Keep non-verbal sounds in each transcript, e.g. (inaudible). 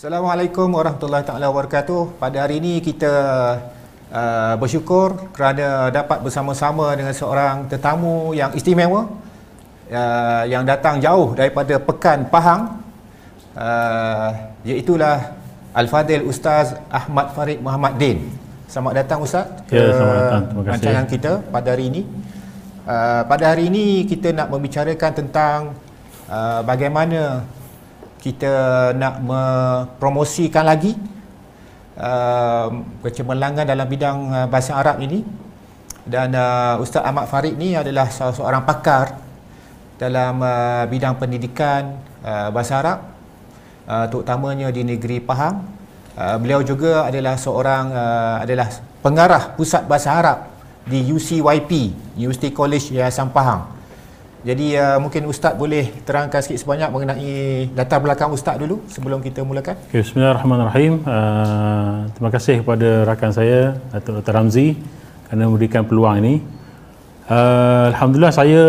Assalamualaikum warahmatullahi taala wabarakatuh. Pada hari ini kita uh, bersyukur kerana dapat bersama-sama dengan seorang tetamu yang istimewa uh, yang datang jauh daripada Pekan Pahang uh, iaitulah Al-Fadil Ustaz Ahmad Farid Muhammad Din. Selamat datang Ustaz ke ya, Terima kasih. rancangan kita pada hari ini. Uh, pada hari ini kita nak membicarakan tentang uh, bagaimana kita nak mempromosikan lagi uh, kecemerlangan dalam bidang uh, bahasa Arab ini. Dan uh, Ustaz Ahmad Farid ni adalah salah seorang pakar dalam uh, bidang pendidikan uh, bahasa Arab uh, terutamanya di negeri Pahang. Uh, beliau juga adalah seorang uh, adalah pengarah pusat bahasa Arab di UCYP University College Yayasan Pahang jadi uh, mungkin Ustaz boleh terangkan sikit sebanyak mengenai latar belakang Ustaz dulu sebelum kita mulakan. Okay, Bismillahirrahmanirrahim. Uh, terima kasih kepada rakan saya Datuk Dr. Ramzi kerana memberikan peluang ini. Uh, Alhamdulillah saya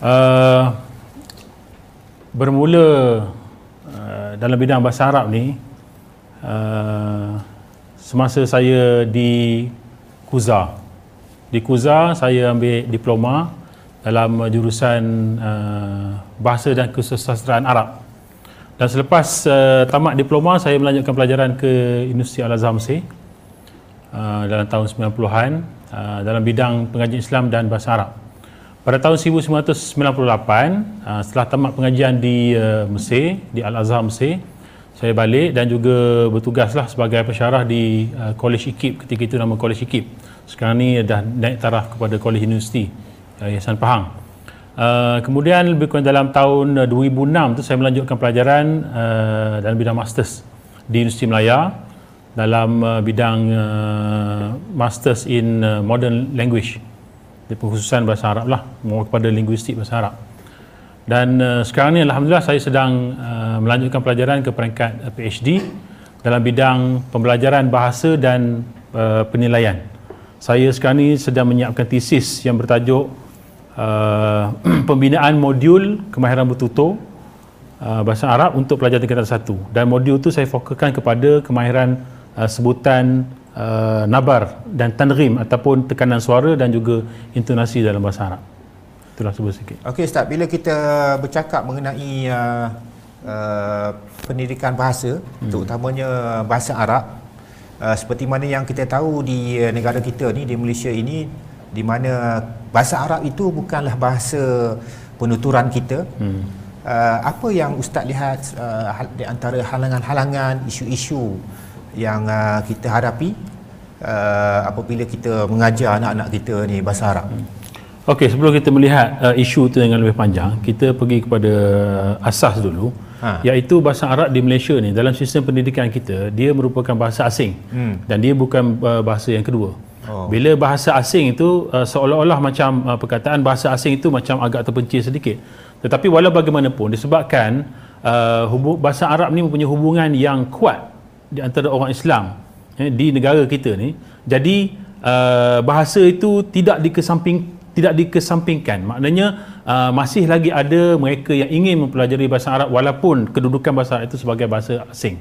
uh, bermula uh, dalam bidang bahasa Arab ni uh, semasa saya di Kuza. Di Kuza saya ambil diploma dalam jurusan uh, bahasa dan kesusastraan Arab. Dan selepas uh, tamat diploma saya melanjutkan pelajaran ke Universiti Al-Azhar Mesir uh, dalam tahun 90-an uh, dalam bidang pengajian Islam dan bahasa Arab. Pada tahun 1998 uh, setelah tamat pengajian di uh, Mesir di Al-Azhar Mesir saya balik dan juga bertugaslah sebagai pensyarah di uh, College IKIP ketika itu nama College IKIP. Sekarang ni dah naik taraf kepada College University Yayasan Pahang. Uh, kemudian lebih kurang dalam tahun 2006 tu saya melanjutkan pelajaran uh, dalam bidang masters di Universiti Melaya dalam uh, bidang uh, masters in uh, modern language di pengkhususan bahasa Arab lah kepada linguistik bahasa Arab dan uh, sekarang ni Alhamdulillah saya sedang uh, melanjutkan pelajaran ke peringkat uh, PhD dalam bidang pembelajaran bahasa dan uh, penilaian saya sekarang ni sedang menyiapkan tesis yang bertajuk Uh, (clears throat) pembinaan modul kemahiran bertutur uh, bahasa Arab untuk pelajar tingkatan satu. Dan modul tu saya fokuskan kepada kemahiran uh, sebutan uh, nabar dan tanrim ataupun tekanan suara dan juga intonasi dalam bahasa Arab. Itulah sebut sikit. Okey Ustaz, bila kita bercakap mengenai uh, uh, pendidikan bahasa hmm. terutamanya bahasa Arab uh, seperti mana yang kita tahu di uh, negara kita ni di Malaysia ini di mana bahasa Arab itu bukanlah bahasa penuturan kita. Hmm. Uh, apa yang ustaz lihat uh, di antara halangan-halangan isu-isu yang uh, kita hadapi uh, apabila kita mengajar anak-anak kita ni bahasa Arab? Hmm. Okey, sebelum kita melihat uh, isu itu dengan lebih panjang, kita pergi kepada asas dulu. Ha. iaitu bahasa Arab di Malaysia ni dalam sistem pendidikan kita dia merupakan bahasa asing hmm. dan dia bukan uh, bahasa yang kedua. Oh. Bila bahasa asing itu uh, seolah-olah macam uh, perkataan bahasa asing itu macam agak terpencil sedikit. Tetapi walau bagaimanapun disebabkan uh, hubung, bahasa Arab ni mempunyai hubungan yang kuat di antara orang Islam eh, di negara kita ni. Jadi uh, bahasa itu tidak dikesamping tidak dikesampingkan. Maknanya uh, masih lagi ada mereka yang ingin mempelajari bahasa Arab walaupun kedudukan bahasa Arab itu sebagai bahasa asing.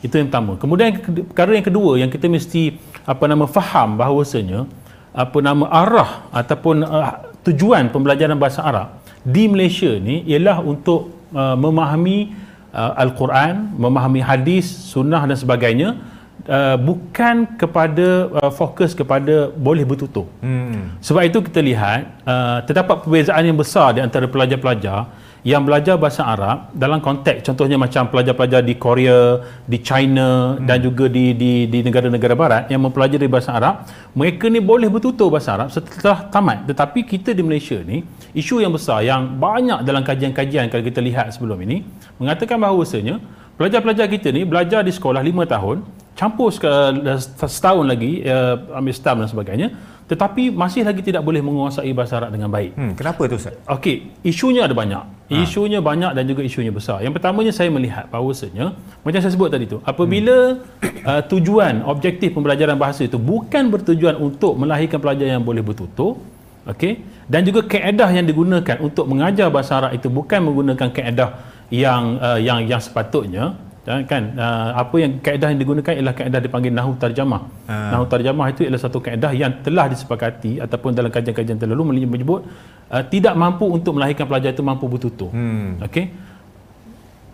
Itu yang pertama. Kemudian perkara yang kedua yang kita mesti apa nama faham bahawasanya apa nama arah ataupun uh, tujuan pembelajaran bahasa Arab di Malaysia ni ialah untuk uh, memahami uh, al-Quran, memahami hadis, sunnah dan sebagainya uh, bukan kepada uh, fokus kepada boleh bertutur. Hmm. Sebab itu kita lihat uh, terdapat perbezaan yang besar di antara pelajar-pelajar yang belajar bahasa Arab dalam konteks contohnya macam pelajar-pelajar di Korea, di China hmm. dan juga di di di negara-negara barat yang mempelajari bahasa Arab, mereka ni boleh bertutur bahasa Arab setelah tamat. Tetapi kita di Malaysia ni, isu yang besar yang banyak dalam kajian-kajian kalau kita lihat sebelum ini mengatakan bahawasanya pelajar-pelajar kita ni belajar di sekolah 5 tahun, campur setahun lagi uh, ambil staff dan sebagainya tetapi masih lagi tidak boleh menguasai bahasa Arab dengan baik. Hmm, kenapa tu Ustaz? Okey, isunya ada banyak. Ha. Isunya banyak dan juga isunya besar. Yang pertamanya saya melihat bahawasanya macam saya sebut tadi tu, apabila hmm. uh, tujuan objektif pembelajaran bahasa itu bukan bertujuan untuk melahirkan pelajar yang boleh bertutur, okey, dan juga kaedah yang digunakan untuk mengajar bahasa Arab itu bukan menggunakan kaedah yang uh, yang yang sepatutnya dan kan uh, apa yang kaedah yang digunakan ialah kaedah dipanggil nahu tarjamah. Ha. Nahu tarjamah itu ialah satu kaedah yang telah disepakati ataupun dalam kajian-kajian terlalu menyebut uh, tidak mampu untuk melahirkan pelajar itu mampu bertutur. Hmm. Okey.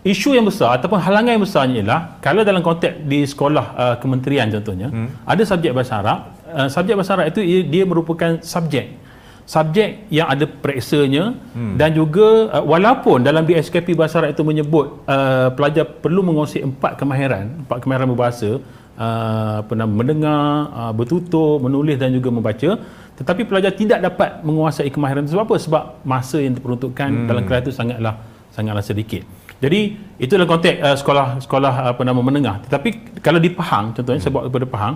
Isu yang besar ataupun halangan yang besarnya ialah kalau dalam konteks di sekolah uh, kementerian contohnya hmm. ada subjek bahasa Arab, uh, subjek bahasa Arab itu dia merupakan subjek subjek yang ada pereksanya hmm. dan juga uh, walaupun dalam DSKP Bahasa Arab itu menyebut uh, pelajar perlu menguasai empat kemahiran, empat kemahiran berbahasa, uh, pernah mendengar, uh, bertutur, menulis dan juga membaca, tetapi pelajar tidak dapat menguasai kemahiran itu sebab apa? Sebab masa yang diperuntukkan hmm. dalam kelas itu sangatlah sangatlah sedikit. Jadi itu dalam konteks uh, sekolah sekolah apa nama menengah. Tetapi kalau di Pahang contohnya hmm. saya bawa kepada Pahang,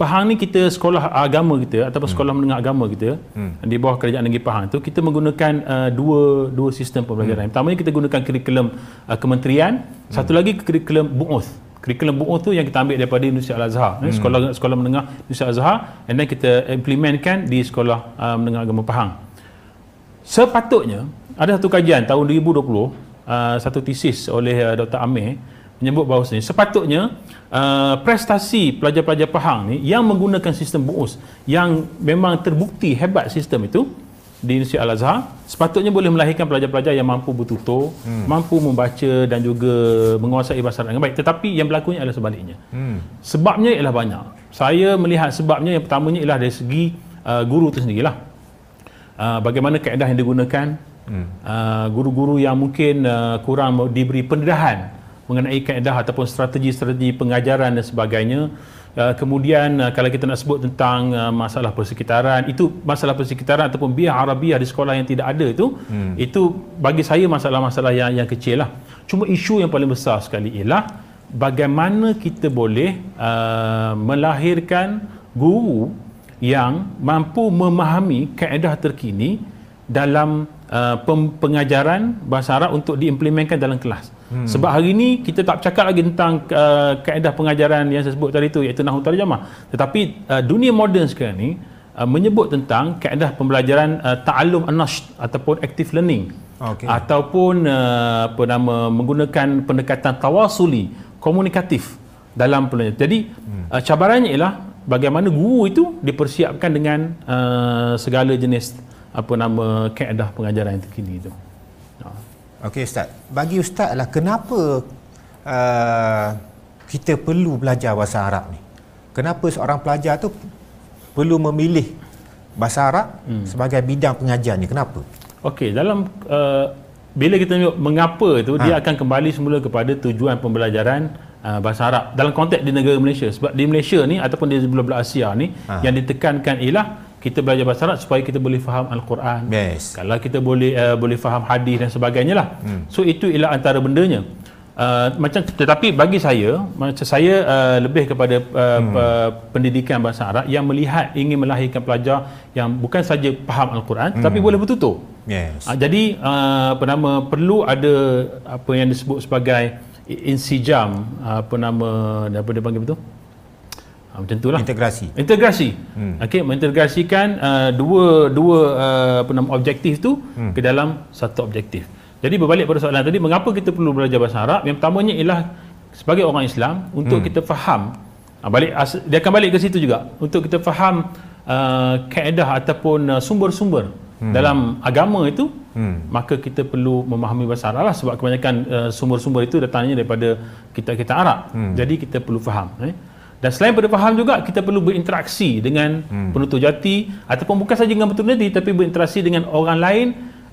Pahang ni kita sekolah agama kita ataupun sekolah hmm. menengah agama kita hmm. di bawah kerajaan negeri Pahang tu kita menggunakan uh, dua dua sistem pembelajaran. Hmm. Pertamanya kita gunakan kurikulum uh, kementerian, hmm. satu lagi kurikulum bu'uth. Kurikulum bu'uth tu yang kita ambil daripada Universiti Al-Azhar, hmm. sekolah sekolah menengah Universiti Al-Azhar and then kita implementkan di sekolah uh, menengah agama Pahang. Sepatutnya ada satu kajian tahun 2020 uh, satu tesis oleh uh, Dr. Amir menyebut bahawa sepatutnya uh, prestasi pelajar-pelajar Pahang ni yang menggunakan sistem BUUS yang memang terbukti hebat sistem itu di Universiti Al-Azhar sepatutnya boleh melahirkan pelajar-pelajar yang mampu bertutur, hmm. mampu membaca dan juga menguasai bahasa Arab dengan baik tetapi yang berlakunya adalah sebaliknya. Hmm. Sebabnya ialah banyak. Saya melihat sebabnya yang pertamanya ialah dari segi uh, guru itu sendirilah. Uh, bagaimana kaedah yang digunakan hmm. uh, guru-guru yang mungkin uh, kurang diberi pendedahan mengenai kaedah ataupun strategi-strategi pengajaran dan sebagainya. Uh, kemudian uh, kalau kita nak sebut tentang uh, masalah persekitaran, itu masalah persekitaran ataupun biar Arabiah di sekolah yang tidak ada itu, hmm. itu bagi saya masalah-masalah yang yang kecil lah. Cuma isu yang paling besar sekali ialah bagaimana kita boleh uh, melahirkan guru yang mampu memahami kaedah terkini dalam uh, pengajaran bahasa Arab untuk diimplementkan dalam kelas. Hmm. Sebab hari ini kita tak cakap lagi tentang uh, kaedah pengajaran yang saya sebut tadi itu iaitu nahwu tarjamah. Tetapi uh, dunia moden sekarang ni uh, menyebut tentang kaedah pembelajaran uh, ta'allum an-nasht ataupun active learning. Okay. Ataupun uh, apa nama menggunakan pendekatan tawasuli, komunikatif dalam pelajaran. Jadi hmm. uh, cabarannya ialah bagaimana guru itu dipersiapkan dengan uh, segala jenis apa nama kaedah pengajaran yang terkini itu. Okey ustaz, bagi ustaz lah kenapa uh, kita perlu belajar bahasa Arab ni? Kenapa seorang pelajar tu perlu memilih bahasa Arab hmm. sebagai bidang pengajar ni? Kenapa? Okey, dalam uh, bila kita tengok mengapa itu ha. dia akan kembali semula kepada tujuan pembelajaran uh, bahasa Arab dalam konteks di negara Malaysia. Sebab di Malaysia ni ataupun di belah-belah Asia ni ha. yang ditekankan ialah kita belajar bahasa Arab supaya kita boleh faham Al-Quran. Yes. Kalau kita boleh uh, boleh faham hadis dan sebagainya lah. Hmm. So itu ialah antara bendanya. Uh, macam tetapi bagi saya macam saya uh, lebih kepada uh, hmm. pendidikan bahasa Arab yang melihat ingin melahirkan pelajar yang bukan saja faham Al-Quran hmm. tapi boleh bertutur. Yes. Uh, jadi uh, apa nama perlu ada apa yang disebut sebagai insijam apa nama apa dia panggil betul? Ha, macam itulah. Integrasi. Integrasi. Hmm. Okey, mengintegrasikan uh, dua dua uh, apa nama objektif tu hmm. ke dalam satu objektif. Jadi berbalik pada soalan tadi, mengapa kita perlu belajar bahasa Arab? Yang pertamanya ialah sebagai orang Islam untuk hmm. kita faham uh, balik dia akan balik ke situ juga untuk kita faham uh, kaedah ataupun uh, sumber-sumber hmm. dalam agama itu hmm. maka kita perlu memahami bahasa Arab lah sebab kebanyakan uh, sumber-sumber itu datangnya daripada kita-kita Arab. Hmm. Jadi kita perlu faham eh. Dan selain pada faham juga kita perlu berinteraksi dengan hmm. penutur jati ataupun bukan saja dengan penutur jati tapi berinteraksi dengan orang lain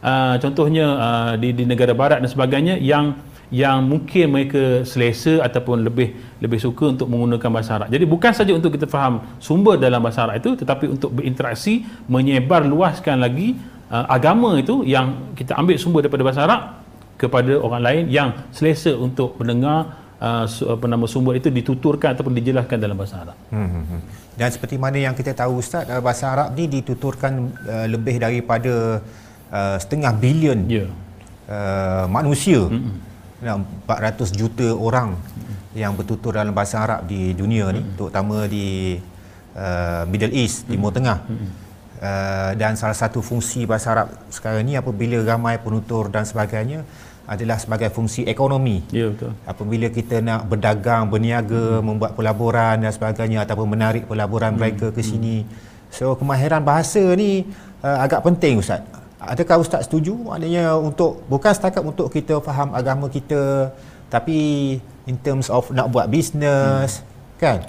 uh, contohnya uh, di, di negara barat dan sebagainya yang yang mungkin mereka selesa ataupun lebih lebih suka untuk menggunakan bahasa Arab. Jadi bukan saja untuk kita faham sumber dalam bahasa Arab itu tetapi untuk berinteraksi menyebar luaskan lagi uh, agama itu yang kita ambil sumber daripada bahasa Arab kepada orang lain yang selesa untuk mendengar uh, apa nama sumber itu dituturkan ataupun dijelaskan dalam bahasa Arab. Hmm, hmm, hmm. Dan seperti mana yang kita tahu Ustaz, uh, bahasa Arab ni dituturkan uh, lebih daripada uh, setengah bilion yeah. uh, manusia. Hmm. 400 juta orang hmm. yang bertutur dalam bahasa Arab di dunia ni, hmm. terutama di uh, Middle East, Timur hmm. Tengah. Hmm. Uh, dan salah satu fungsi bahasa Arab sekarang ni apabila ramai penutur dan sebagainya adalah sebagai fungsi ekonomi. Ya betul. Apabila kita nak berdagang, berniaga, hmm. membuat pelaburan dan sebagainya ataupun menarik pelaburan hmm. mereka ke sini. So kemahiran bahasa ni uh, agak penting ustaz. Adakah ustaz setuju? Maknanya untuk bukan setakat untuk kita faham agama kita tapi in terms of nak buat bisnes hmm. kan?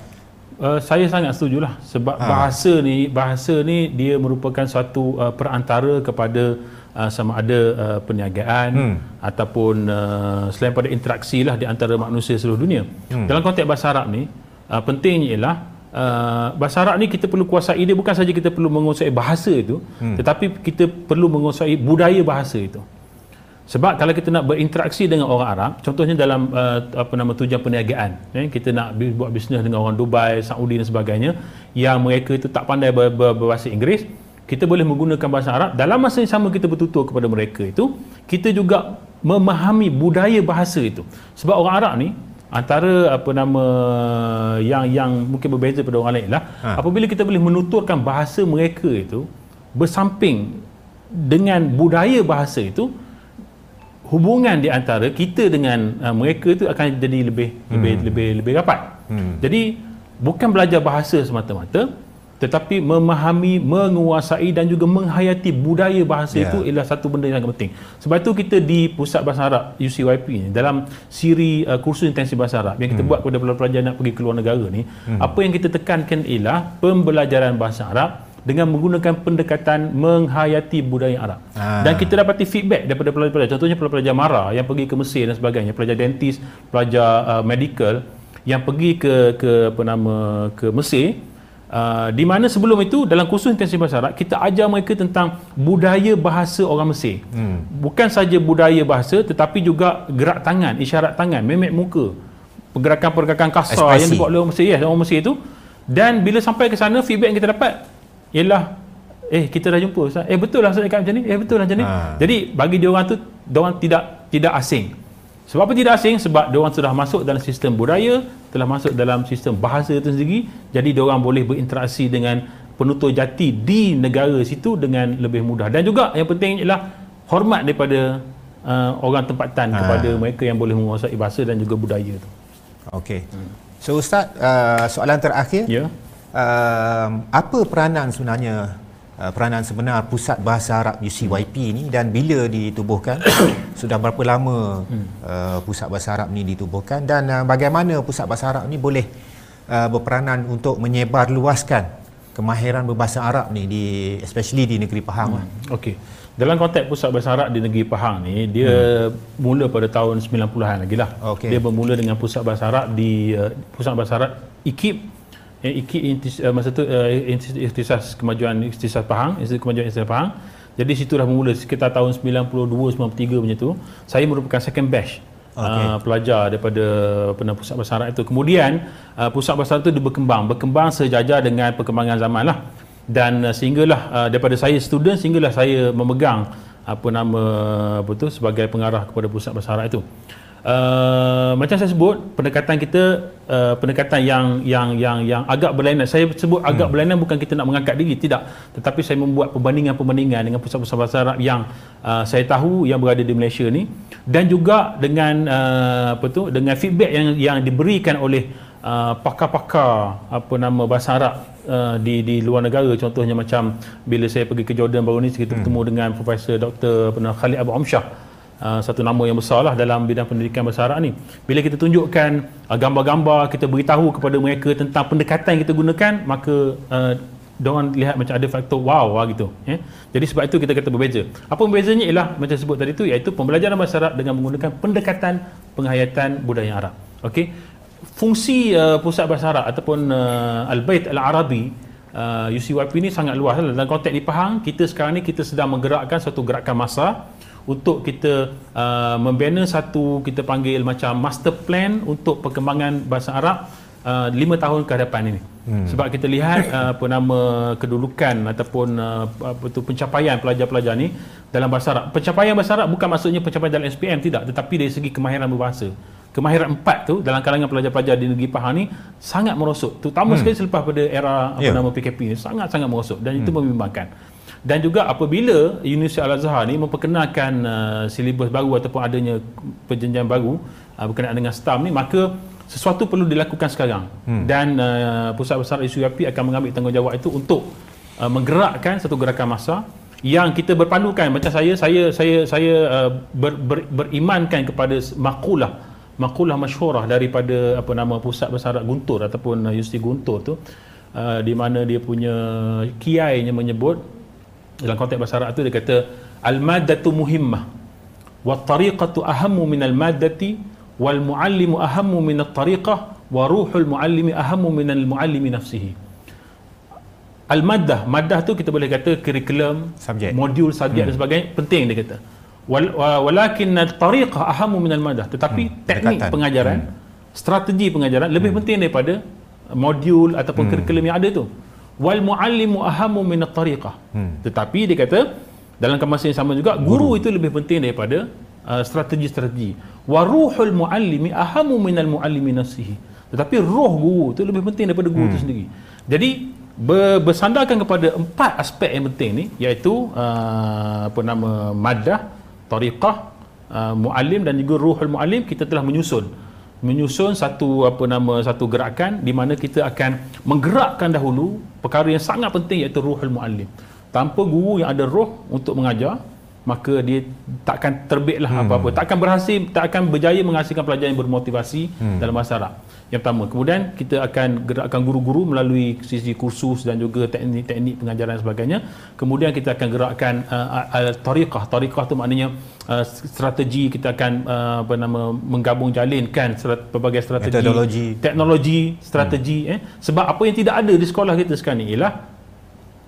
Uh, saya sangat setujulah sebab ha. bahasa ni bahasa ni dia merupakan satu uh, perantara kepada uh, sama ada uh, perniagaan hmm. ataupun uh, selain pada interaksi lah di antara manusia seluruh dunia. Hmm. Dalam konteks bahasa Arab ni uh, pentingnya ialah uh, bahasa Arab ni kita perlu kuasai dia bukan saja kita perlu menguasai bahasa itu hmm. tetapi kita perlu menguasai budaya bahasa itu. Sebab kalau kita nak berinteraksi dengan orang Arab, contohnya dalam uh, apa nama tujuan perniagaan, eh, kita nak buat bisnes dengan orang Dubai, Saudi dan sebagainya, yang mereka itu tak pandai ber, ber, berbahasa Inggeris, kita boleh menggunakan bahasa Arab. Dalam masa yang sama kita bertutur kepada mereka itu, kita juga memahami budaya bahasa itu. Sebab orang Arab ni antara apa nama yang yang mungkin berbeza pada orang lain lah, ha. apabila kita boleh menuturkan bahasa mereka itu bersamping dengan budaya bahasa itu, hubungan di antara kita dengan uh, mereka itu akan jadi lebih hmm. lebih lebih lebih rapat. Hmm. Jadi bukan belajar bahasa semata-mata tetapi memahami, menguasai dan juga menghayati budaya bahasa yeah. itu ialah satu benda yang sangat penting. Sebab itu kita di Pusat Bahasa Arab UCYP ni dalam siri uh, kursus intensif bahasa Arab yang kita hmm. buat kepada pelajar-pelajar nak pergi ke luar negara ni, hmm. apa yang kita tekankan ialah pembelajaran bahasa Arab dengan menggunakan pendekatan menghayati budaya Arab. Ha. Dan kita dapati feedback daripada pelajar-pelajar. Contohnya pelajar Mara yang pergi ke Mesir dan sebagainya, pelajar dentis, pelajar uh, medical yang pergi ke ke apa nama ke Mesir Uh, di mana sebelum itu dalam kursus intensif bahasa Arab kita ajar mereka tentang budaya bahasa orang Mesir. Hmm. Bukan saja budaya bahasa tetapi juga gerak tangan, isyarat tangan, memek muka, pergerakan-pergerakan kasar yang dibuat oleh orang Mesir, ya, orang Mesir itu. Dan bila sampai ke sana feedback yang kita dapat ialah eh kita dah jumpa Ustaz. Eh betul lah Ustaz cakap macam ni. Eh betul lah macam ni. Ha. Jadi bagi dia orang tu dia orang tidak tidak asing. Sebab apa tidak asing? Sebab dia orang sudah masuk dalam sistem budaya, telah masuk dalam sistem bahasa itu sendiri. Jadi dia orang boleh berinteraksi dengan penutur jati di negara situ dengan lebih mudah. Dan juga yang penting ialah hormat daripada uh, orang tempatan ha. kepada mereka yang boleh menguasai bahasa dan juga budaya itu. Okey. Hmm. So Ustaz, uh, soalan terakhir. Ya. Yeah uh, apa peranan sebenarnya peranan sebenar Pusat Bahasa Arab UCYP ni dan bila ditubuhkan (coughs) sudah berapa lama uh, Pusat Bahasa Arab ni ditubuhkan dan uh, bagaimana Pusat Bahasa Arab ni boleh uh, berperanan untuk menyebar luaskan kemahiran berbahasa Arab ni di especially di negeri Pahang lah. hmm. lah. Okey. Dalam konteks Pusat Bahasa Arab di negeri Pahang ni dia hmm. mula pada tahun 90-an lagi lah. Okay. Dia bermula dengan Pusat Bahasa Arab di uh, Pusat Bahasa Arab IKIP yang ikut intis, uh, masa tu uh, istisas kemajuan istisas Pahang istisas kemajuan istisas Pahang. Jadi situ dah bermula sekitar tahun 92 93 macam tu saya merupakan second batch okay. uh, pelajar daripada pernah pusat bahasa Arab itu kemudian uh, pusat bahasa Arab itu berkembang berkembang sejajar dengan perkembangan zaman lah. Dan uh, sehinggalah uh, daripada saya student sehinggalah saya memegang apa nama apa tu sebagai pengarah kepada pusat bahasa Arab itu Uh, macam saya sebut pendekatan kita uh, pendekatan yang yang yang yang agak berlainan saya sebut agak hmm. berlainan bukan kita nak mengangkat diri tidak tetapi saya membuat perbandingan-perbandingan dengan pusat-pusat bahasa Arab yang uh, saya tahu yang berada di Malaysia ni dan juga dengan uh, apa tu dengan feedback yang yang diberikan oleh uh, pakar-pakar apa nama bahasa Arab uh, di di luar negara contohnya macam bila saya pergi ke Jordan baru ni kita hmm. bertemu dengan Profesor Dr. Khalid Abu Amsyah Uh, satu nama yang besar lah dalam bidang pendidikan bahasa Arab ni. Bila kita tunjukkan uh, gambar-gambar, kita beritahu kepada mereka tentang pendekatan yang kita gunakan, maka uh, diorang lihat macam ada faktor wow lah gitu. Eh? Jadi sebab itu kita kata berbeza. Apa berbezanya ialah macam sebut tadi tu iaitu pembelajaran bahasa Arab dengan menggunakan pendekatan penghayatan budaya Arab. Okey. Fungsi uh, pusat bahasa Arab ataupun uh, Al-Bait Al-Arabi uh, UCYP ni sangat luas lah. dalam konteks di Pahang kita sekarang ni kita sedang menggerakkan satu gerakan masa untuk kita uh, membina satu kita panggil macam master plan untuk perkembangan bahasa Arab uh, lima tahun ke depan ini. Hmm. Sebab kita lihat uh, apa nama kedudukan ataupun uh, apa tu pencapaian pelajar-pelajar ni dalam bahasa Arab. Pencapaian bahasa Arab bukan maksudnya pencapaian dalam SPM tidak, tetapi dari segi kemahiran berbahasa. Kemahiran empat tu dalam kalangan pelajar-pelajar di negeri Pahang ni sangat merosot. Terutama hmm. sekali selepas pada era apa yeah. nama PKP ni sangat-sangat merosot dan hmm. itu membimbangkan. Dan juga apabila Universiti Al-Azhar ni memperkenalkan uh, silibus baru ataupun adanya perjanjian baru uh, berkenaan dengan STAM ni maka sesuatu perlu dilakukan sekarang hmm. dan uh, pusat besar isu UAP akan mengambil tanggungjawab itu untuk uh, menggerakkan satu gerakan masa yang kita berpandukan macam saya saya saya saya uh, ber, ber, berimankan kepada makulah makulah masyhurah daripada apa nama pusat besar Guntur ataupun uh, Universiti Guntur tu uh, di mana dia punya kiainya menyebut dalam konteks bahasa Arab tu dia kata al-maddatu muhimmah wa tariqatu ahammu min al-maddati wal muallimu ahammu min at-tariqah wa ruhul muallimi ahammu min al-muallimi nafsihi al-maddah maddah tu kita boleh kata kurikulum subjek modul subjek hmm. dan sebagainya penting dia kata Wal, walakin at-tariqah ahammu min al-maddah tetapi hmm. teknik Dekatan. pengajaran hmm. strategi pengajaran lebih hmm. penting daripada modul ataupun hmm. kurikulum yang ada tu wal muallimu ahamu min at-tariqah. Hmm. Tetapi dia kata dalam masa yang sama juga guru, guru itu lebih penting daripada uh, strategi-strategi. Wa ruhul muallimi ahamu min al-muallimi nafsihi. Tetapi roh guru itu lebih penting daripada guru hmm. itu sendiri. Jadi bersandarkan kepada empat aspek yang penting ni iaitu uh, apa nama madah, tariqah, uh, muallim dan juga ruhul muallim kita telah menyusun menyusun satu apa nama satu gerakan di mana kita akan menggerakkan dahulu perkara yang sangat penting iaitu ruhul muallim. Tanpa guru yang ada roh untuk mengajar, maka dia takkan terbitlah hmm. apa-apa. Takkan berhasil, tak akan berjaya menghasilkan pelajar yang bermotivasi hmm. dalam masyarakat. Yang pertama. Kemudian kita akan gerakkan guru-guru melalui sisi kursus dan juga teknik-teknik pengajaran dan sebagainya. Kemudian kita akan gerakkan uh, tariqah. Tariqah tu maknanya uh, strategi kita akan uh, apa nama menggabung jalinkan pelbagai strategi Metodologi. teknologi, strategi hmm. eh sebab apa yang tidak ada di sekolah kita sekarang ni ialah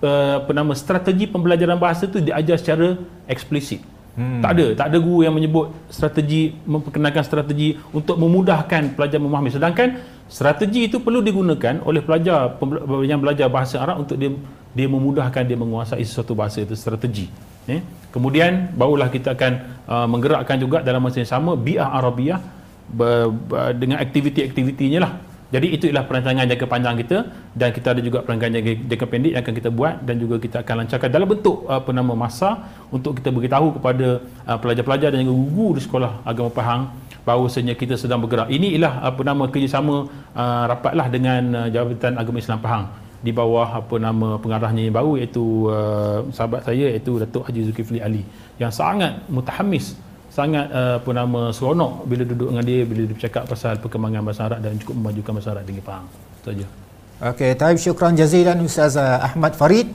uh, apa nama strategi pembelajaran bahasa tu diajar secara eksplisit. Hmm. Tak ada, tak ada guru yang menyebut strategi memperkenalkan strategi untuk memudahkan pelajar memahami. Sedangkan strategi itu perlu digunakan oleh pelajar yang belajar bahasa Arab untuk dia dia memudahkan dia menguasai sesuatu bahasa itu strategi. Eh? Kemudian barulah kita akan uh, menggerakkan juga dalam masa yang sama bi'ah Arabiah dengan aktiviti-aktivitinya lah jadi itu ialah perancangan jangka panjang kita dan kita ada juga perancangan jangka, jangka pendek yang akan kita buat dan juga kita akan lancarkan dalam bentuk apa nama masa untuk kita beritahu kepada uh, pelajar-pelajar dan juga guru di sekolah agama Pahang bahawasanya kita sedang bergerak. Ini ialah apa nama kerjasama uh, rapatlah dengan uh, Jabatan Agama Islam Pahang di bawah apa nama pengarahnya yang baru iaitu uh, sahabat saya iaitu Datuk Haji Zulkifli Ali yang sangat mutahamis sangat uh, apa nama seronok bila duduk dengan dia bila dia bercakap pasal perkembangan bahasa Arab dan cukup memajukan bahasa Arab dengan faham. Itu saja. Okey, taib syukran jazilan Ustaz uh, Ahmad Farid.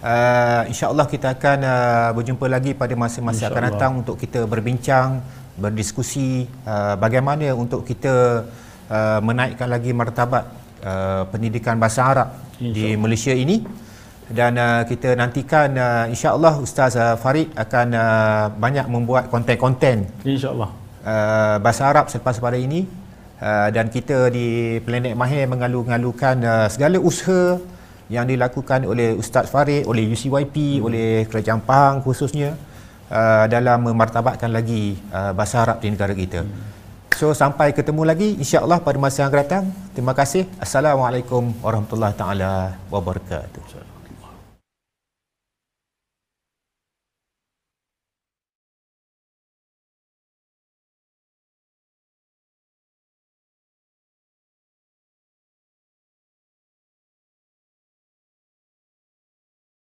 Uh, InsyaAllah kita akan uh, berjumpa lagi pada masa-masa akan datang untuk kita berbincang, berdiskusi uh, bagaimana untuk kita uh, menaikkan lagi martabat uh, pendidikan bahasa Arab di Malaysia ini dan uh, kita nantikan uh, insya-Allah Ustaz uh, Farid akan uh, banyak membuat konten-konten insya-Allah uh, bahasa Arab selepas pada ini uh, dan kita di Planet Mahir mengalu-ngalukan uh, segala usaha yang dilakukan oleh Ustaz Farid oleh UCYP hmm. oleh Kerajaan Pahang khususnya uh, dalam memartabatkan lagi uh, bahasa Arab di negara kita. Hmm. So sampai ketemu lagi insya-Allah pada masa yang akan datang. Terima kasih. Assalamualaikum warahmatullahi taala wabarakatuh.